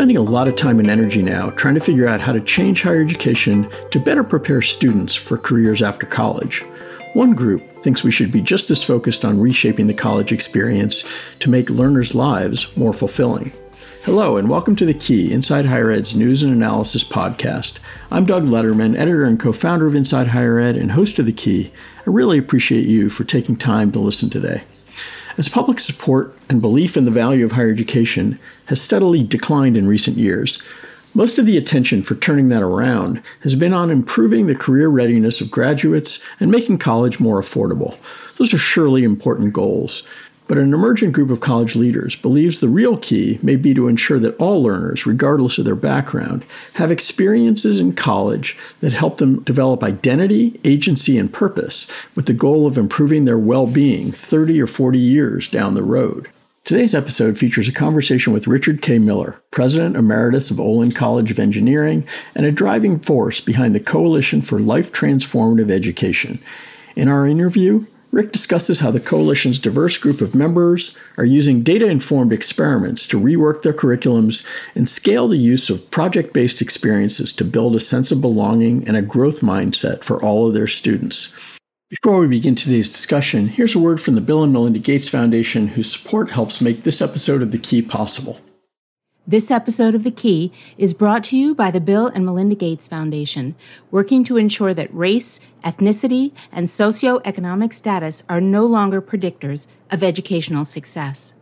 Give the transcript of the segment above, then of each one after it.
spending a lot of time and energy now trying to figure out how to change higher education to better prepare students for careers after college. One group thinks we should be just as focused on reshaping the college experience to make learners' lives more fulfilling. Hello, and welcome to The Key, Inside Higher Ed's news and analysis podcast. I'm Doug Lederman, editor and co founder of Inside Higher Ed and host of The Key. I really appreciate you for taking time to listen today. As public support and belief in the value of higher education has steadily declined in recent years, most of the attention for turning that around has been on improving the career readiness of graduates and making college more affordable. Those are surely important goals, but an emergent group of college leaders believes the real key may be to ensure that all learners, regardless of their background, have experiences in college that help them develop identity, agency, and purpose with the goal of improving their well being 30 or 40 years down the road. Today's episode features a conversation with Richard K. Miller, President Emeritus of Olin College of Engineering and a driving force behind the Coalition for Life Transformative Education. In our interview, Rick discusses how the coalition's diverse group of members are using data informed experiments to rework their curriculums and scale the use of project based experiences to build a sense of belonging and a growth mindset for all of their students. Before we begin today's discussion, here's a word from the Bill and Melinda Gates Foundation, whose support helps make this episode of The Key possible. This episode of The Key is brought to you by the Bill and Melinda Gates Foundation, working to ensure that race, ethnicity, and socioeconomic status are no longer predictors of educational success.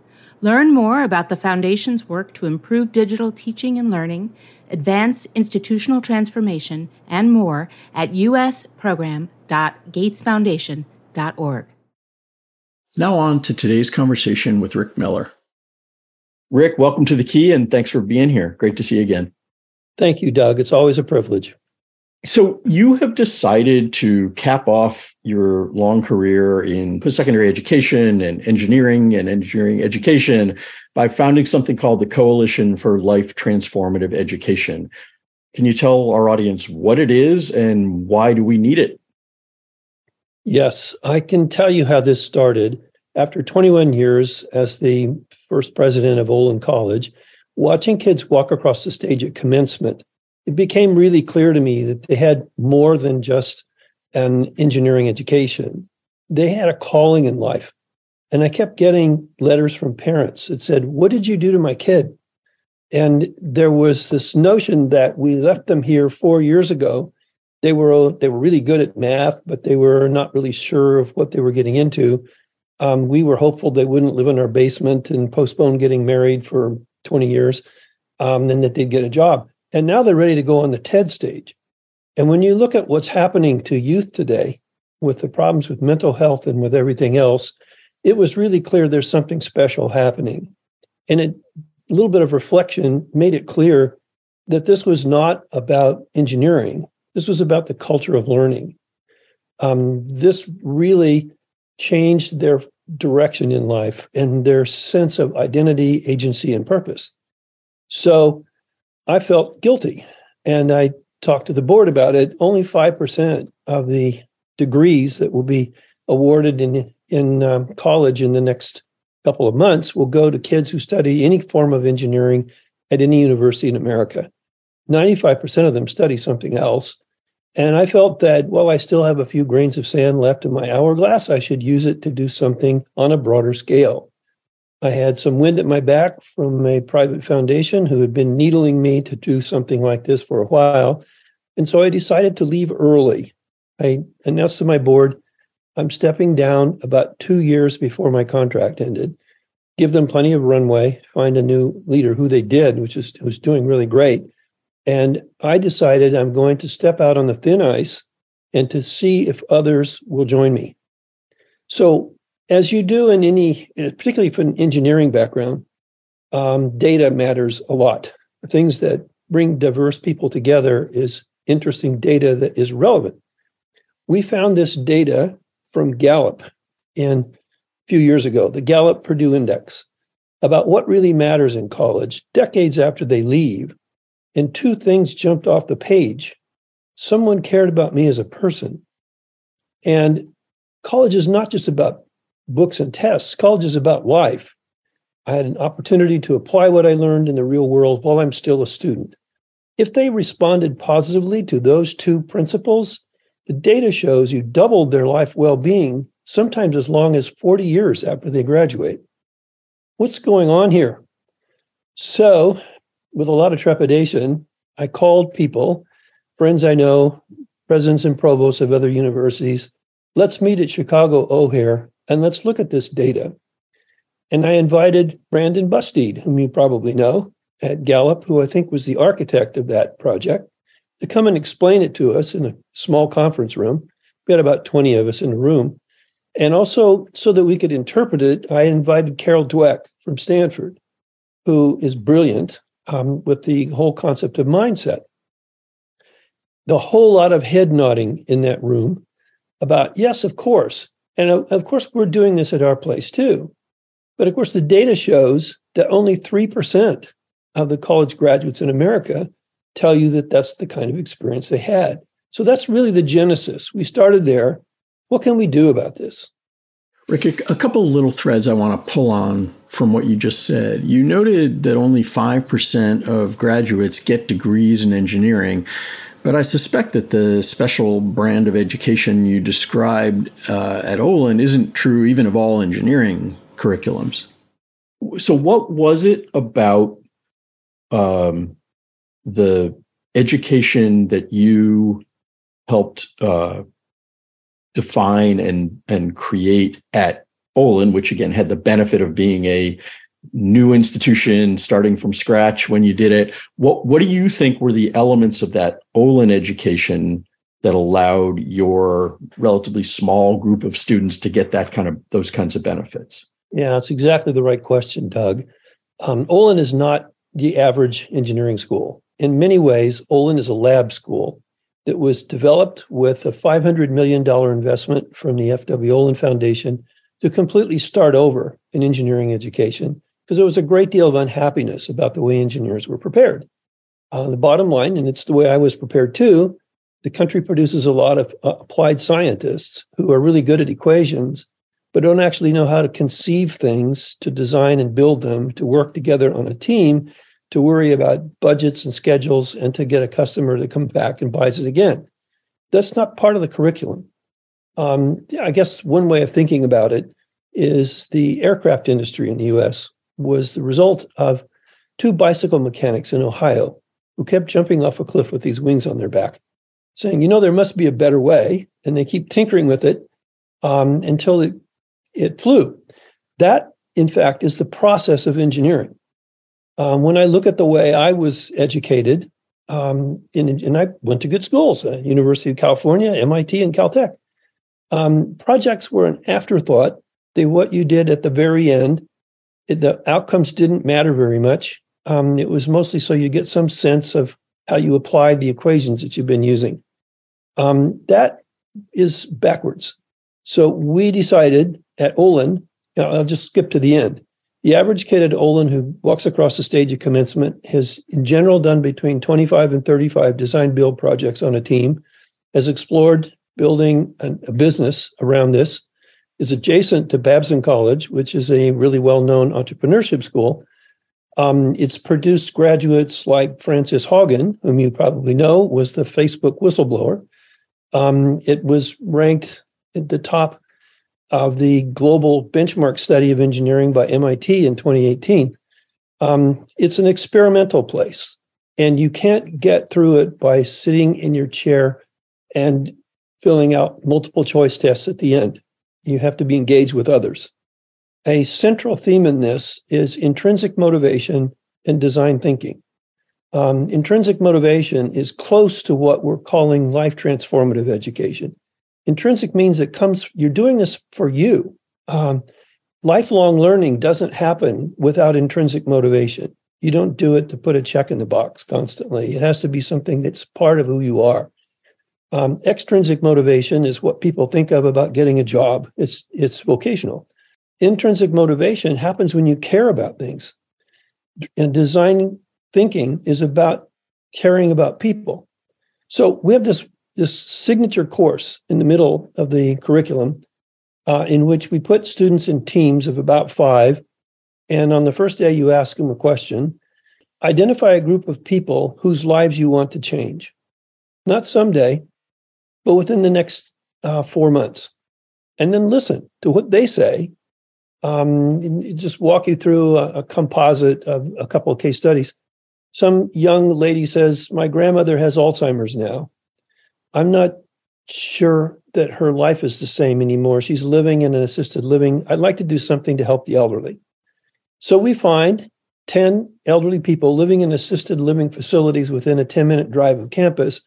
Learn more about the Foundation's work to improve digital teaching and learning, advance institutional transformation, and more at usprogram.gatesfoundation.org. Now, on to today's conversation with Rick Miller. Rick, welcome to the Key and thanks for being here. Great to see you again. Thank you, Doug. It's always a privilege. So, you have decided to cap off your long career in post secondary education and engineering and engineering education by founding something called the Coalition for Life Transformative Education. Can you tell our audience what it is and why do we need it? Yes, I can tell you how this started after 21 years as the first president of Olin College, watching kids walk across the stage at commencement, it became really clear to me that they had more than just an engineering education. They had a calling in life. And I kept getting letters from parents that said, What did you do to my kid? And there was this notion that we left them here four years ago. They were they were really good at math, but they were not really sure of what they were getting into. Um, we were hopeful they wouldn't live in our basement and postpone getting married for 20 years, um, and that they'd get a job. And now they're ready to go on the TED stage. And when you look at what's happening to youth today with the problems with mental health and with everything else, it was really clear there's something special happening. And it, a little bit of reflection made it clear that this was not about engineering, this was about the culture of learning. Um, this really changed their direction in life and their sense of identity, agency, and purpose. So I felt guilty and I talked to the board about it. Only 5% of the degrees that will be awarded in, in um, college in the next couple of months will go to kids who study any form of engineering at any university in America. 95% of them study something else. And I felt that while I still have a few grains of sand left in my hourglass, I should use it to do something on a broader scale. I had some wind at my back from a private foundation who had been needling me to do something like this for a while. And so I decided to leave early. I announced to my board, I'm stepping down about two years before my contract ended. Give them plenty of runway, find a new leader who they did, which is who's doing really great. And I decided I'm going to step out on the thin ice and to see if others will join me. So, as you do in any, particularly for an engineering background, um, data matters a lot. Things that bring diverse people together is interesting data that is relevant. We found this data from Gallup in a few years ago, the Gallup Purdue Index, about what really matters in college decades after they leave and two things jumped off the page. Someone cared about me as a person. And college is not just about books and tests, college is about life. I had an opportunity to apply what I learned in the real world while I'm still a student. If they responded positively to those two principles, the data shows you doubled their life well being, sometimes as long as 40 years after they graduate. What's going on here? So, with a lot of trepidation, I called people, friends I know, presidents and provosts of other universities. Let's meet at Chicago O'Hare and let's look at this data. And I invited Brandon Busteed, whom you probably know at Gallup, who I think was the architect of that project, to come and explain it to us in a small conference room. We had about 20 of us in the room. And also, so that we could interpret it, I invited Carol Dweck from Stanford, who is brilliant um, with the whole concept of mindset. The whole lot of head nodding in that room about, yes, of course. And of course, we're doing this at our place too. But of course, the data shows that only 3% of the college graduates in America tell you that that's the kind of experience they had. So that's really the genesis. We started there. What can we do about this? Rick, a couple little threads I want to pull on from what you just said. You noted that only 5% of graduates get degrees in engineering, but I suspect that the special brand of education you described uh, at Olin isn't true even of all engineering curriculums. So, what was it about um, the education that you helped uh, define and and create at Olin, which again had the benefit of being a new institution starting from scratch when you did it. What what do you think were the elements of that Olin education that allowed your relatively small group of students to get that kind of those kinds of benefits? Yeah, that's exactly the right question, Doug. Um, Olin is not the average engineering school. In many ways, Olin is a lab school that was developed with a $500 million investment from the F.W. Olin Foundation to completely start over in engineering education because there was a great deal of unhappiness about the way engineers were prepared. Uh, the bottom line, and it's the way I was prepared too, the country produces a lot of uh, applied scientists who are really good at equations, but don't actually know how to conceive things, to design and build them, to work together on a team, to worry about budgets and schedules, and to get a customer to come back and buys it again. That's not part of the curriculum. Um, I guess one way of thinking about it is the aircraft industry in the US was the result of two bicycle mechanics in Ohio who kept jumping off a cliff with these wings on their back, saying, you know, there must be a better way. And they keep tinkering with it um, until it it flew. That, in fact, is the process of engineering. Um, when I look at the way I was educated, um, in, and I went to good schools, uh, University of California, MIT, and Caltech. Um, projects were an afterthought. They what you did at the very end. It, the outcomes didn't matter very much. Um, it was mostly so you get some sense of how you applied the equations that you've been using. Um, that is backwards. So we decided at Olin, I'll just skip to the end. The average kid at Olin who walks across the stage at commencement has, in general, done between 25 and 35 design build projects on a team, has explored building a, business around this, is adjacent to Babson College, which is a really well known entrepreneurship school. Um, it's produced graduates like Frances Haugen, whom you probably know, was the Facebook whistleblower. Um, it was ranked at the top of the global benchmark study of engineering by MIT in 2018. Um, it's an experimental place, and you can't get through it by sitting in your chair and filling out multiple choice tests at the end. You have to be engaged with others. A central theme in this is intrinsic motivation and design thinking. Um, intrinsic motivation is close to what we're calling life transformative education. Intrinsic means it comes, you're doing this for you. Um, lifelong learning doesn't happen without intrinsic motivation. You don't do it to put a check in the box constantly. It has to be something that's part of who you are. Um, extrinsic motivation is what people think of about getting a job. It's it's vocational. Intrinsic motivation happens when you care about things. And design thinking is about caring about people. So we have this this signature course in the middle of the curriculum uh, in which we put students in teams of about five And on the first day, you ask them a question identify a group of people whose lives you want to change. Not someday, but within the next uh, four months. And then listen to what they say. Um, just walk you through a, a composite of a couple of case studies. Some young lady says, My grandmother has Alzheimer's now. I'm not sure that her life is the same anymore. She's living in an assisted living. I'd like to do something to help the elderly. So we find 10 elderly people living in assisted living facilities within a 10 minute drive of campus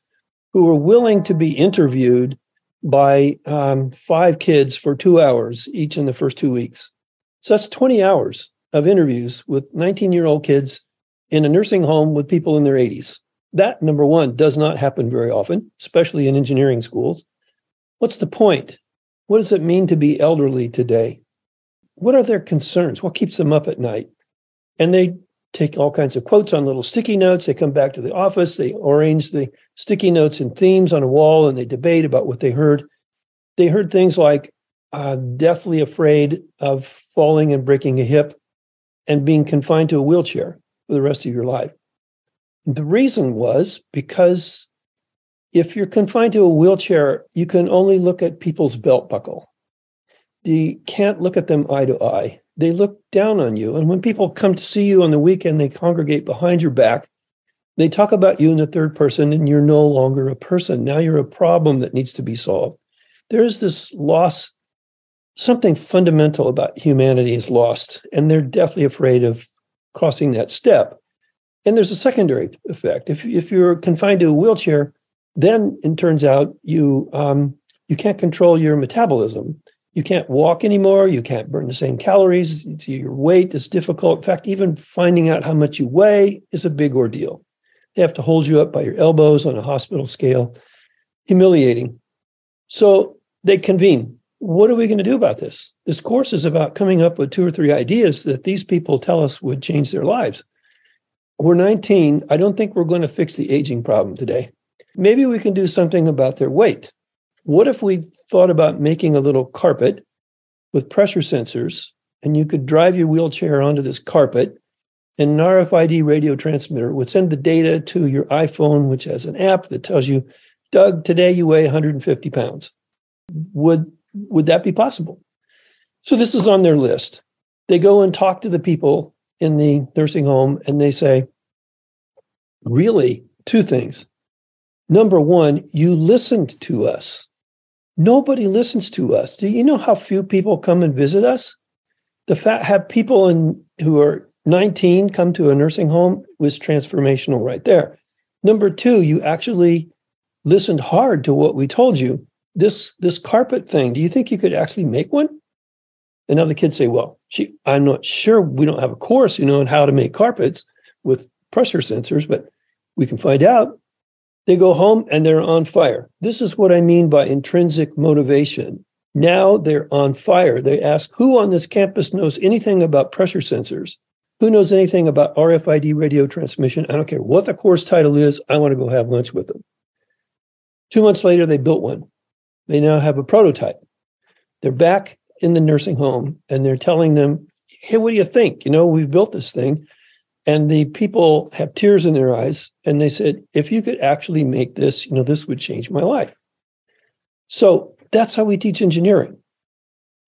who are willing to be interviewed by um, five kids for two hours each in the first two weeks. So that's 20 hours of interviews with 19 year old kids in a nursing home with people in their 80s. That, number one, does not happen very often, especially in engineering schools. What's the point? What does it mean to be elderly today? What are their concerns? What keeps them up at night? And they take all kinds of quotes on little sticky notes. They come back to the office, they arrange the sticky notes and themes on a wall, and they debate about what they heard. They heard things like uh, deathly afraid of falling and breaking a hip and being confined to a wheelchair for the rest of your life. The reason was because if you're confined to a wheelchair, you can only look at people's belt buckle. You can't look at them eye to eye. They look down on you. And when people come to see you on the weekend, they congregate behind your back. They talk about you in the third person, and you're no longer a person. Now you're a problem that needs to be solved. There is this loss, something fundamental about humanity is lost, and they're deathly afraid of crossing that step. And there's a secondary effect. If, if you're confined to a wheelchair, then it turns out you um, you can't control your metabolism. You can't walk anymore. You can't burn the same calories. Your weight is difficult. In fact, even finding out how much you weigh is a big ordeal. They have to hold you up by your elbows on a hospital scale. Humiliating. So they convene. What are we going to do about this? This course is about coming up with two or three ideas that these people tell us would change their lives. We're 19. I don't think we're going to fix the aging problem today. Maybe we can do something about their weight. What if we thought about making a little carpet with pressure sensors and you could drive your wheelchair onto this carpet and an RFID radio transmitter would send the data to your iPhone, which has an app that tells you, Doug, today you weigh 150 pounds. Would, would that be possible? So this is on their list. They go and talk to the people in the nursing home and they say, really, two things. Number one, you listened to us. Nobody listens to us. Do you know how few people come and visit us? The fact have people in who are 19 come to a nursing home was transformational right there. Number two, you actually listened hard to what we told you. This this carpet thing, do you think you could actually make one? And now the kids say, well, I'm not sure. We don't have a course, you know, on how to make carpets with pressure sensors, but we can find out. They go home and they're on fire. This is what I mean by intrinsic motivation. Now they're on fire. They ask who on this campus knows anything about pressure sensors? Who knows anything about RFID radio transmission? I don't care what the course title is. I want to go have lunch with them. Two months later, they built one. They now have a prototype. They're back in the nursing home and they're telling them, hey, what do you think? You know, we've built this thing. And the people have tears in their eyes. And they said, if you could actually make this, you know, this would change my life. So that's how we teach engineering.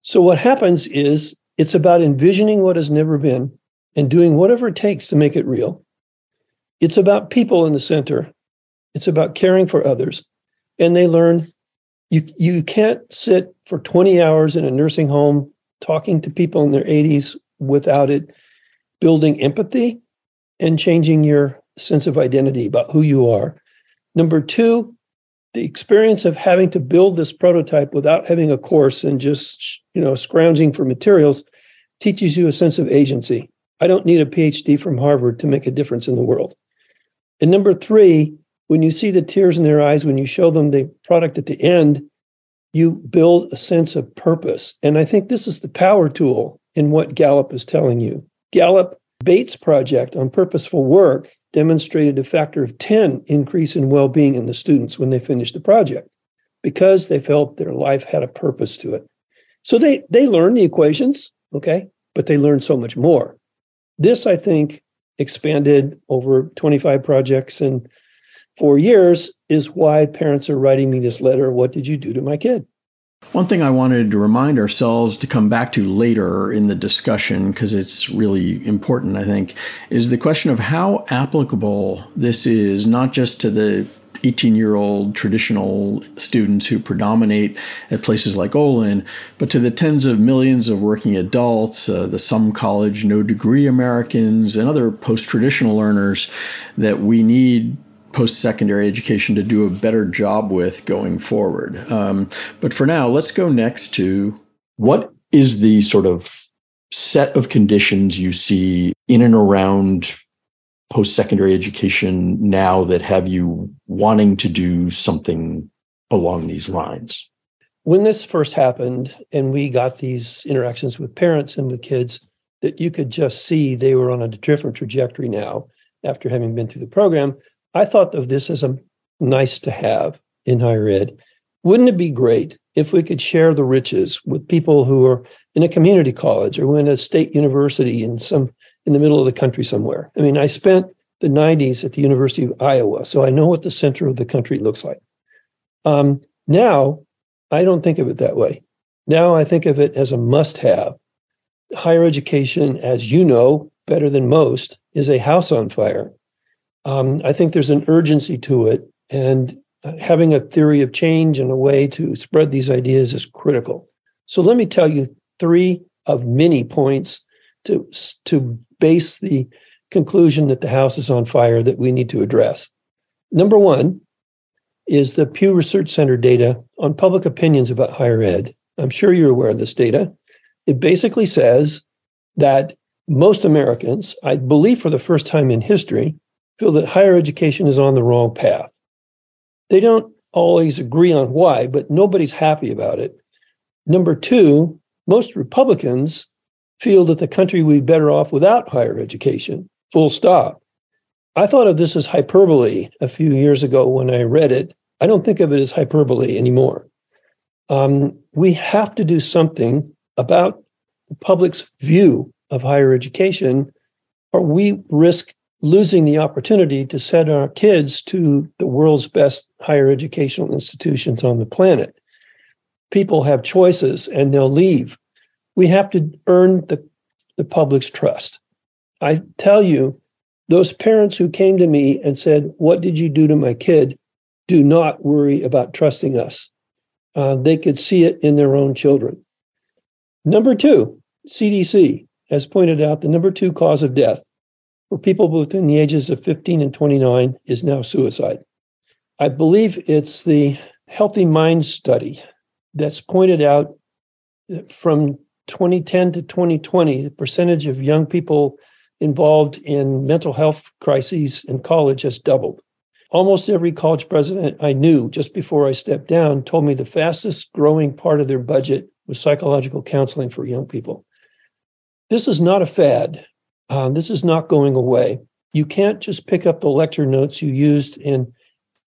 So what happens is it's about envisioning what has never been and doing whatever it takes to make it real. It's about people in the center. It's about caring for others. And they learn you, you can't sit for 20 hours in a nursing home talking to people in their 80s without it building empathy and changing your sense of identity about who you are. Number two, the experience of having to build this prototype without having a course and just you know scrounging for materials teaches you a sense of agency. I don't need a PhD from Harvard to make a difference in the world. And number three, when you see the tears in their eyes, when you show them the product at the end, you build a sense of purpose. And I think this is the power tool in what Gallup is telling you. Gallup Bates project on purposeful work demonstrated a factor of 10 increase in well-being in the students when they finished the project because they felt their life had a purpose to it. So they they learned the equations, okay, but they learned so much more. This, I think, expanded over 25 projects in four years is why parents are writing me this letter. What did you do to my kid? One thing I wanted to remind ourselves to come back to later in the discussion, because it's really important, I think, is the question of how applicable this is, not just to the 18 year old traditional students who predominate at places like Olin, but to the tens of millions of working adults, uh, the some college, no degree Americans, and other post traditional learners that we need post secondary education to do a better job with going forward. Um, but for now, let's go next to what is the sort of set of conditions you see in and around post secondary education now that have you wanting to do something along these lines? When this first happened, and we got these interactions with parents and with kids, that you could just see they were on a different trajectory now after having been through the program. I thought of this as a nice to have in higher ed. Wouldn't it be great if we could share the riches with people who are in a community college or in a state university in some in the middle of the country somewhere? I mean, I spent the 90s at the University of Iowa, so I know what the center of the country looks like. Um, now, I don't think of it that way. Now I think of it as a must have. Higher education, as you know better than most, is a house on fire um, I think there's an urgency to it, and having a theory of change and a way to spread these ideas is critical. So let me tell you three of many points to to base the conclusion that the house is on fire that we need to address. Number one is the Pew Research Center data on public opinions about higher ed. I'm sure you're aware of this data. It basically says that most Americans, I believe for the first time in history, feel that higher education is on the wrong path. They don't always agree on why, but nobody's happy about it. Number two, most Republicans feel that the country would be better off without higher education, full stop. I thought of this as hyperbole a few years ago when I read it. I don't think of it as hyperbole anymore. Um, we have to do something about the public's view of higher education, or we risk losing the opportunity to send our kids to the world's best higher educational institutions on the planet. People have choices and they'll leave. We have to earn the, the public's trust. I tell you, those parents who came to me and said, What did you do to my kid? do not worry about trusting us. Uh, they could see it in their own children. Number two, CDC has pointed out the number two cause of death for people between the ages of 15 and 29 is now suicide. I believe it's the Healthy Minds study that's pointed out that from 2010 to 2020, the percentage of young people involved in mental health crises in college has doubled. Almost every college president I knew just before I stepped down told me the fastest growing part of their budget was psychological counseling for young people. This is not a fad. Um, this is not going away. You can't just pick up the lecture notes you used in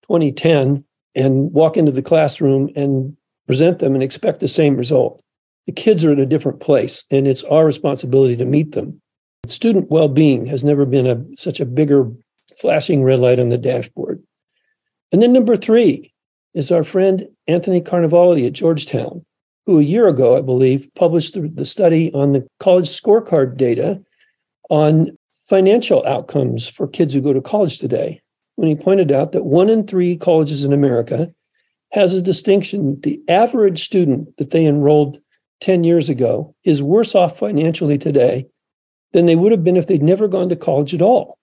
2010 and walk into the classroom and present them and expect the same result. The kids are in a different place, and it's our responsibility to meet them. Student well being has never been a, such a bigger flashing red light on the dashboard. And then number three is our friend Anthony Carnevale at Georgetown, who a year ago, I believe, published the, the study on the college scorecard data on financial outcomes for kids who go to college today when he pointed out that one in three colleges in America has a distinction. The average student that they enrolled 10 years ago is worse off financially today than they would have been if they'd never gone to college at all.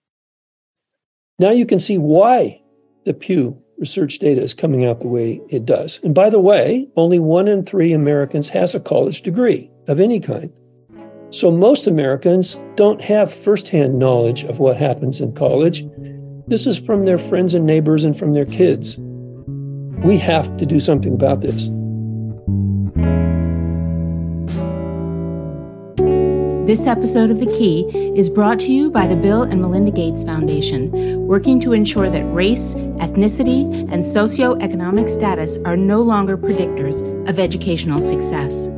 Now you can see why the Pew research data is coming out the way it does. And by the way, only one in three Americans has a college degree of any kind. So most Americans don't have firsthand knowledge of what happens in college. This is from their friends and neighbors and from their kids. We have to do something about this. This episode of The Key is brought to you by the Bill and Melinda Gates Foundation, working to ensure that race, ethnicity, and socioeconomic status are no longer predictors of educational success.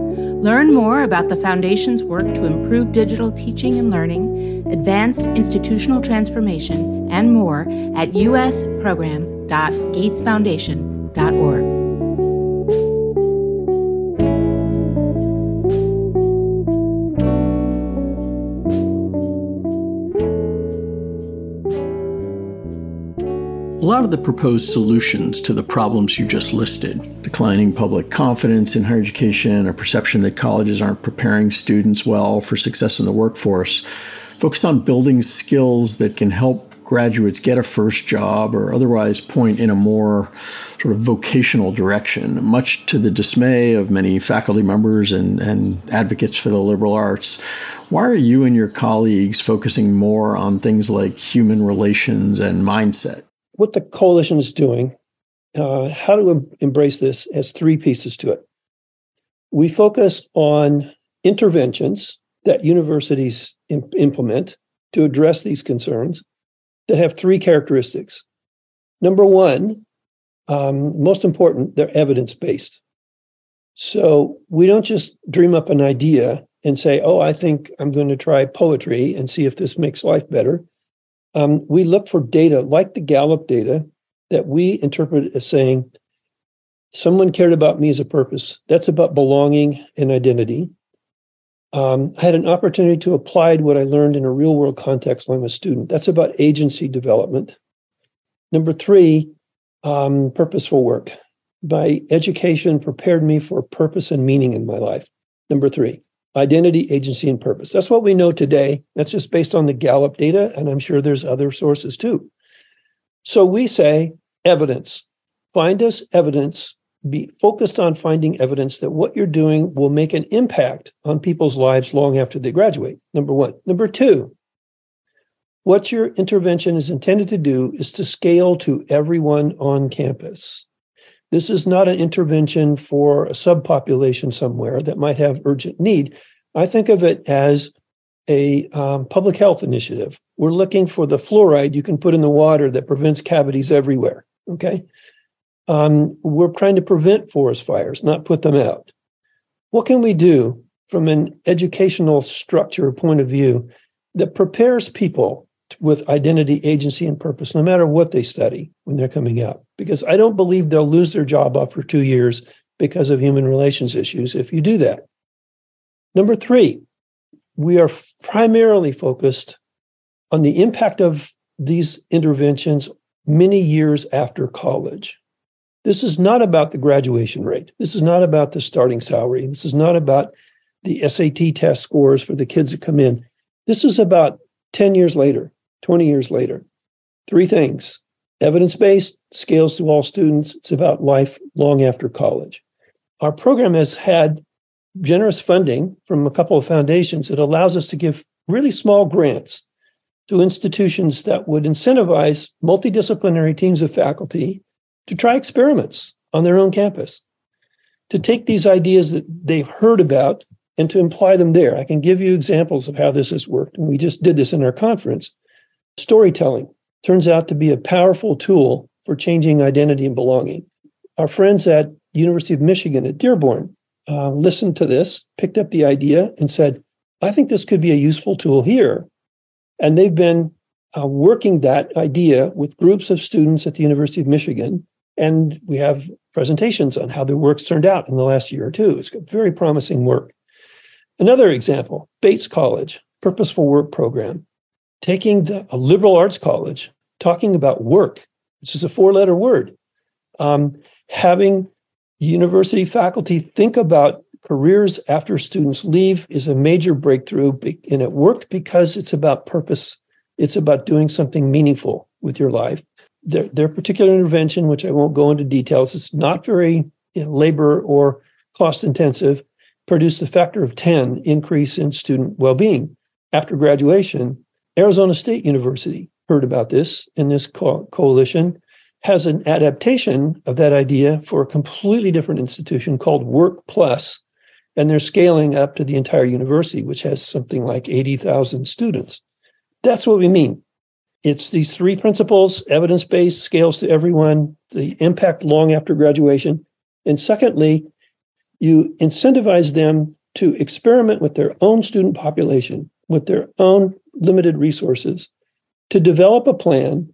Learn more about the Foundation's work to improve digital teaching and learning, advance institutional transformation, and more at usprogram.gatesfoundation.org. lot of the proposed solutions to the problems you just listed declining public confidence in higher education, a perception that colleges aren't preparing students well for success in the workforce focused on building skills that can help graduates get a first job or otherwise point in a more sort of vocational direction, much to the dismay of many faculty members and, and advocates for the liberal arts. Why are you and your colleagues focusing more on things like human relations and mindset? What the coalition is doing, uh, how to em- embrace this, has three pieces to it. We focus on interventions that universities imp- implement to address these concerns that have three characteristics. Number one, um, most important, they're evidence based. So we don't just dream up an idea and say, oh, I think I'm going to try poetry and see if this makes life better um, we look for data like the Gallup data that we interpret as saying, someone cared about me as a purpose. That's about belonging and identity. Um, I had an opportunity to apply what I learned in a real world context when I'm a student. That's about agency development. Number three, um, purposeful work. My education prepared me for purpose and meaning in my life. Number three, identity, agency, and purpose. That's what we know today. That's just based on the Gallup data, and I'm sure there's other sources too. So we say evidence. Find us evidence. Be focused on finding evidence that what you're doing will make an impact on people's lives long after they graduate. Number one. Number two, what your intervention is intended to do is to scale to everyone on campus. This is not an intervention for a subpopulation somewhere that might have urgent need. I think of it as a um, public health initiative. We're looking for the fluoride you can put in the water that prevents cavities everywhere. Okay. Um, we're trying to prevent forest fires, not put them out. What can we do from an educational structure point of view that prepares people with identity, agency, and purpose, no matter what they study when they're coming out. Because I don't believe they'll lose their job after two years because of human relations issues if you do that. Number three, we are primarily focused on the impact of these interventions many years after college. This is not about the graduation rate. This is not about the starting salary. This is not about the SAT test scores for the kids that come in. This is about 10 years later, 20 years later. Three things evidence based, scales to all students. It's about life long after college. Our program has had generous funding from a couple of foundations that allows us to give really small grants to institutions that would incentivize multidisciplinary teams of faculty to try experiments on their own campus, to take these ideas that they've heard about and to imply them there. I can give you examples of how this has worked. And we just did this in our conference. Storytelling turns out to be a powerful tool for changing identity and belonging. Our friends at University of Michigan at Dearborn uh, listened to this, picked up the idea, and said, "I think this could be a useful tool here." And they've been uh, working that idea with groups of students at the University of Michigan, and we have presentations on how their work's turned out in the last year or two. It's very promising work. Another example: Bates College Purposeful Work Program taking the, a liberal arts college, talking about work, which is a four letter word, um, having university faculty think about careers after students leave is a major breakthrough. And it worked because it's about purpose, it's about doing something meaningful with your life. Their, their particular intervention, which I won't go into details, it's not very you know, labor or cost intensive, produced a factor of 10 increase in student well being. After graduation, Arizona State University heard about this, and this co- coalition has an adaptation of that idea for a completely different institution called Work Plus, and they're scaling up to the entire university, which has something like 80,000 students. That's what we mean. It's these three principles evidence based, scales to everyone, the impact long after graduation. And secondly, you incentivize them to experiment with their own student population, with their own limited resources, to develop a plan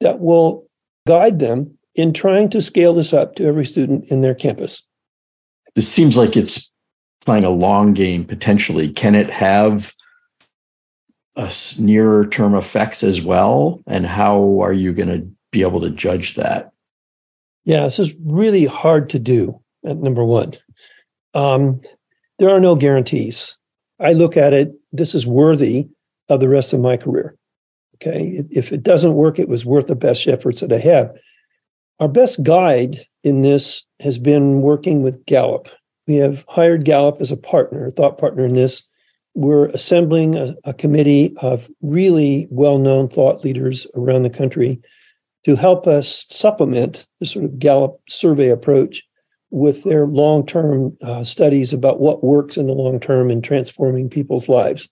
that will guide them in trying to scale this up to every student in their campus. This seems like it's playing a long game potentially. Can it have a nearer term effects as well? And how are you going to be able to judge that? Yeah, this is really hard to do. At number one, um, there are no guarantees. I look at it. This is worthy of the rest of my career. Okay, if it doesn't work, it was worth the best efforts that I had. Our best guide in this has been working with Gallup. We have hired Gallup as a partner, a thought partner in this. We're assembling a, a committee of really well known thought leaders around the country to help us supplement the sort of Gallup survey approach with their long term uh, studies about what works in the long term in transforming people's lives.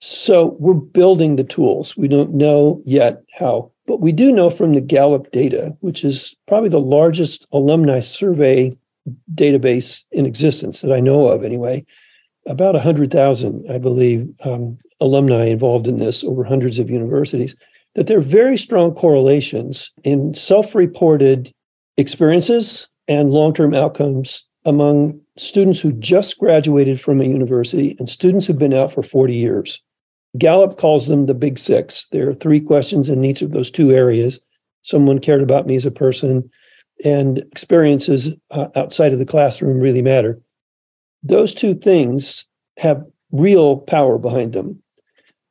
So we're building the tools. We don't know yet how, but we do know from the Gallup data, which is probably the largest alumni survey database in existence that I know of anyway, about 100,000, I believe, um, alumni involved in this over hundreds of universities, that there are very strong correlations in self reported experiences and long term outcomes among students who just graduated from a university and students who've been out for 40 years. Gallup calls them the big six. There are three questions in each of those two areas. Someone cared about me as a person, and experiences uh, outside of the classroom really matter. Those two things have real power behind them.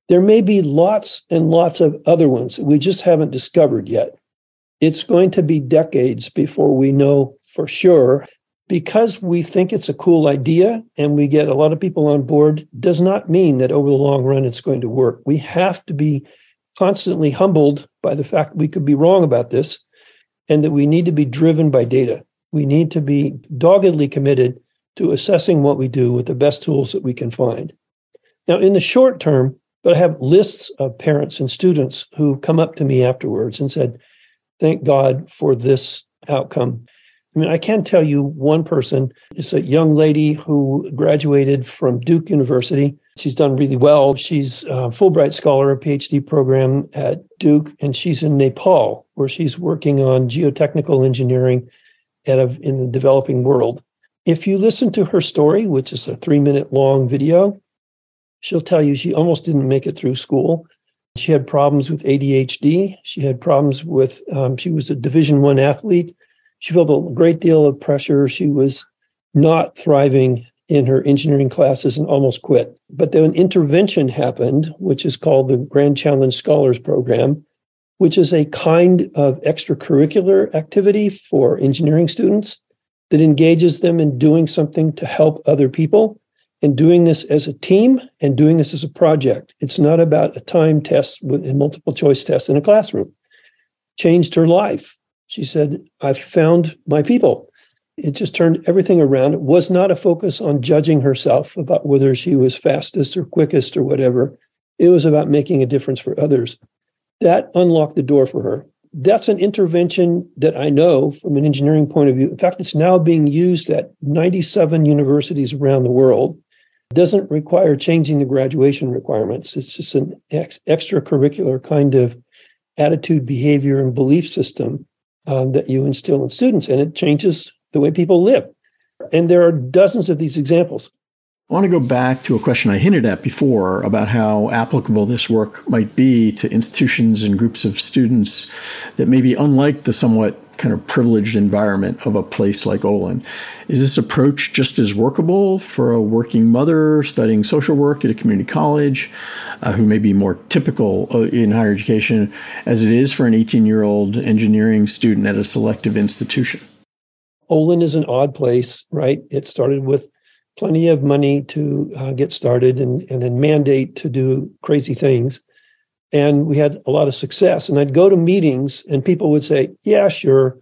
There may be lots and lots of other ones we just haven't discovered yet. It's going to be decades before we know for sure because we think it's a cool idea and we get a lot of people on board does not mean that over the long run it's going to work. We have to be constantly humbled by the fact that we could be wrong about this and that we need to be driven by data. We need to be doggedly committed to assessing what we do with the best tools that we can find. Now, in the short term, but I have lists of parents and students who come up to me afterwards and said, Thank God for this outcome. I mean, I can tell you one person is a young lady who graduated from Duke University. She's done really well. She's a Fulbright scholar, a PhD program at Duke, and she's in Nepal, where she's working on geotechnical engineering at a, in the developing world. If you listen to her story, which is a three minute long video, she'll tell you she almost didn't make it through school. She had problems with ADHD. She had problems with, um, she was a Division One athlete she felt a great deal of pressure. She was not thriving in her engineering classes and almost quit. But then an intervention happened, which is called the Grand Challenge Scholars Program, which is a kind of extracurricular activity for engineering students that engages them in doing something to help other people and doing this as a team and doing this as a project. It's not about a time test with a multiple choice test in a classroom. Changed her life. She said, I found my people. It just turned everything around. It was not a focus on judging herself about whether she was fastest or quickest or whatever. It was about making a difference for others. That unlocked the door for her. That's an intervention that I know from an engineering point of view. In fact, it's now being used at 97 universities around the world. It doesn't require changing the graduation requirements. It's just an ex- extracurricular kind of attitude, behavior, and belief system um, that you instill in students, and it changes the way people live. And there are dozens of these examples. I want to go back to a question I hinted at before about how applicable this work might be to institutions and groups of students that may be unlike the somewhat kind of privileged environment of a place like Olin. Is this approach just as workable for a working mother studying social work at a community college uh, who may be more typical uh, in higher education as it is for an 18 year old engineering student at a selective institution? Olin is an odd place, right? It started with plenty of money to uh, get started and, and a mandate to do crazy things and we had a lot of success. And I'd go to meetings, and people would say, "Yeah, sure.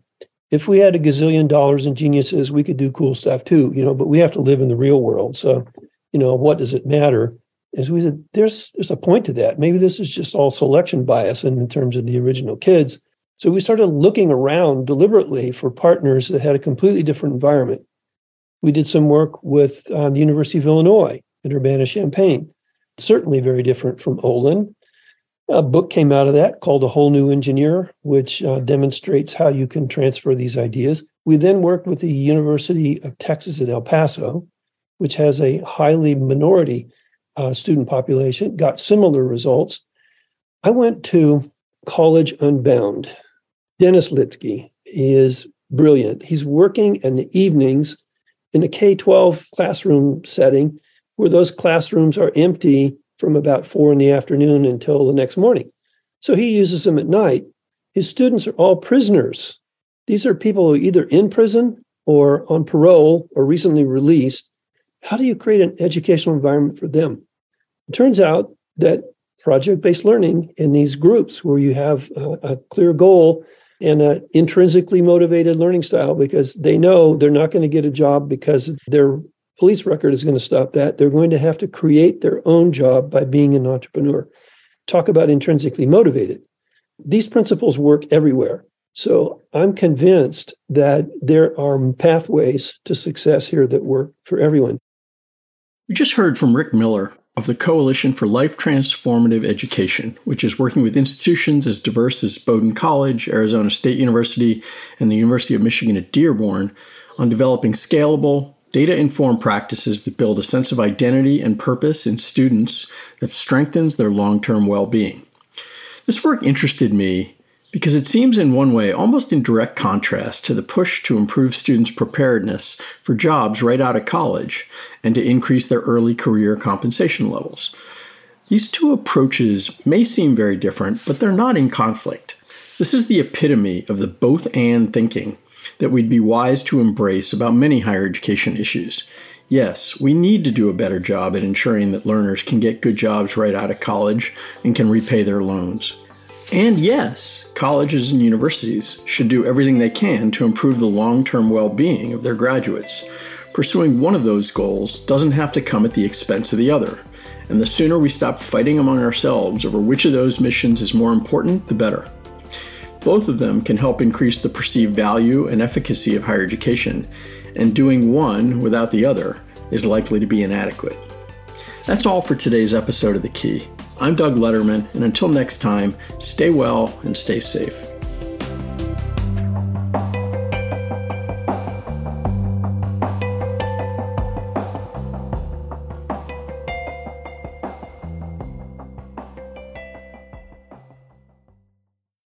If we had a gazillion dollars and geniuses, we could do cool stuff too, you know. But we have to live in the real world. So, you know, what does it matter?" As we said, there's there's a point to that. Maybe this is just all selection bias in, in terms of the original kids. So we started looking around deliberately for partners that had a completely different environment. We did some work with uh, the University of Illinois at Urbana Champaign. Certainly very different from Olin. A book came out of that called A Whole New Engineer, which uh, demonstrates how you can transfer these ideas. We then worked with the University of Texas at El Paso, which has a highly minority uh, student population, got similar results. I went to College Unbound. Dennis Littky is brilliant. He's working in the evenings in a K 12 classroom setting where those classrooms are empty from about four in the afternoon until the next morning. So he uses them at night. His students are all prisoners. These are people who are either in prison or on parole or recently released. How do you create an educational environment for them? It turns out that project based learning in these groups where you have a, a clear goal and an intrinsically motivated learning style because they know they're not going to get a job because their police record is going to stop that. They're going to have to create their own job by being an entrepreneur. Talk about intrinsically motivated. These principles work everywhere. So I'm convinced that there are pathways to success here that work for everyone. We just heard from Rick Miller of the Coalition for Life Transformative Education, which is working with institutions as diverse as Bowdoin College, Arizona State University, and the University of Michigan at Dearborn on developing scalable, data informed practices that build a sense of identity and purpose in students that strengthens their long term well being. This work interested me because it seems, in one way, almost in direct contrast to the push to improve students' preparedness for jobs right out of college and to increase their early career compensation levels. These two approaches may seem very different, but they're not in conflict. This is the epitome of the both and thinking that we'd be wise to embrace about many higher education issues. Yes, we need to do a better job at ensuring that learners can get good jobs right out of college and can repay their loans. And yes, colleges and universities should do everything they can to improve the long term well being of their graduates. Pursuing one of those goals doesn't have to come at the expense of the other. And the sooner we stop fighting among ourselves over which of those missions is more important, the better. Both of them can help increase the perceived value and efficacy of higher education, and doing one without the other is likely to be inadequate. That's all for today's episode of The Key. I'm Doug Lederman, and until next time, stay well and stay safe.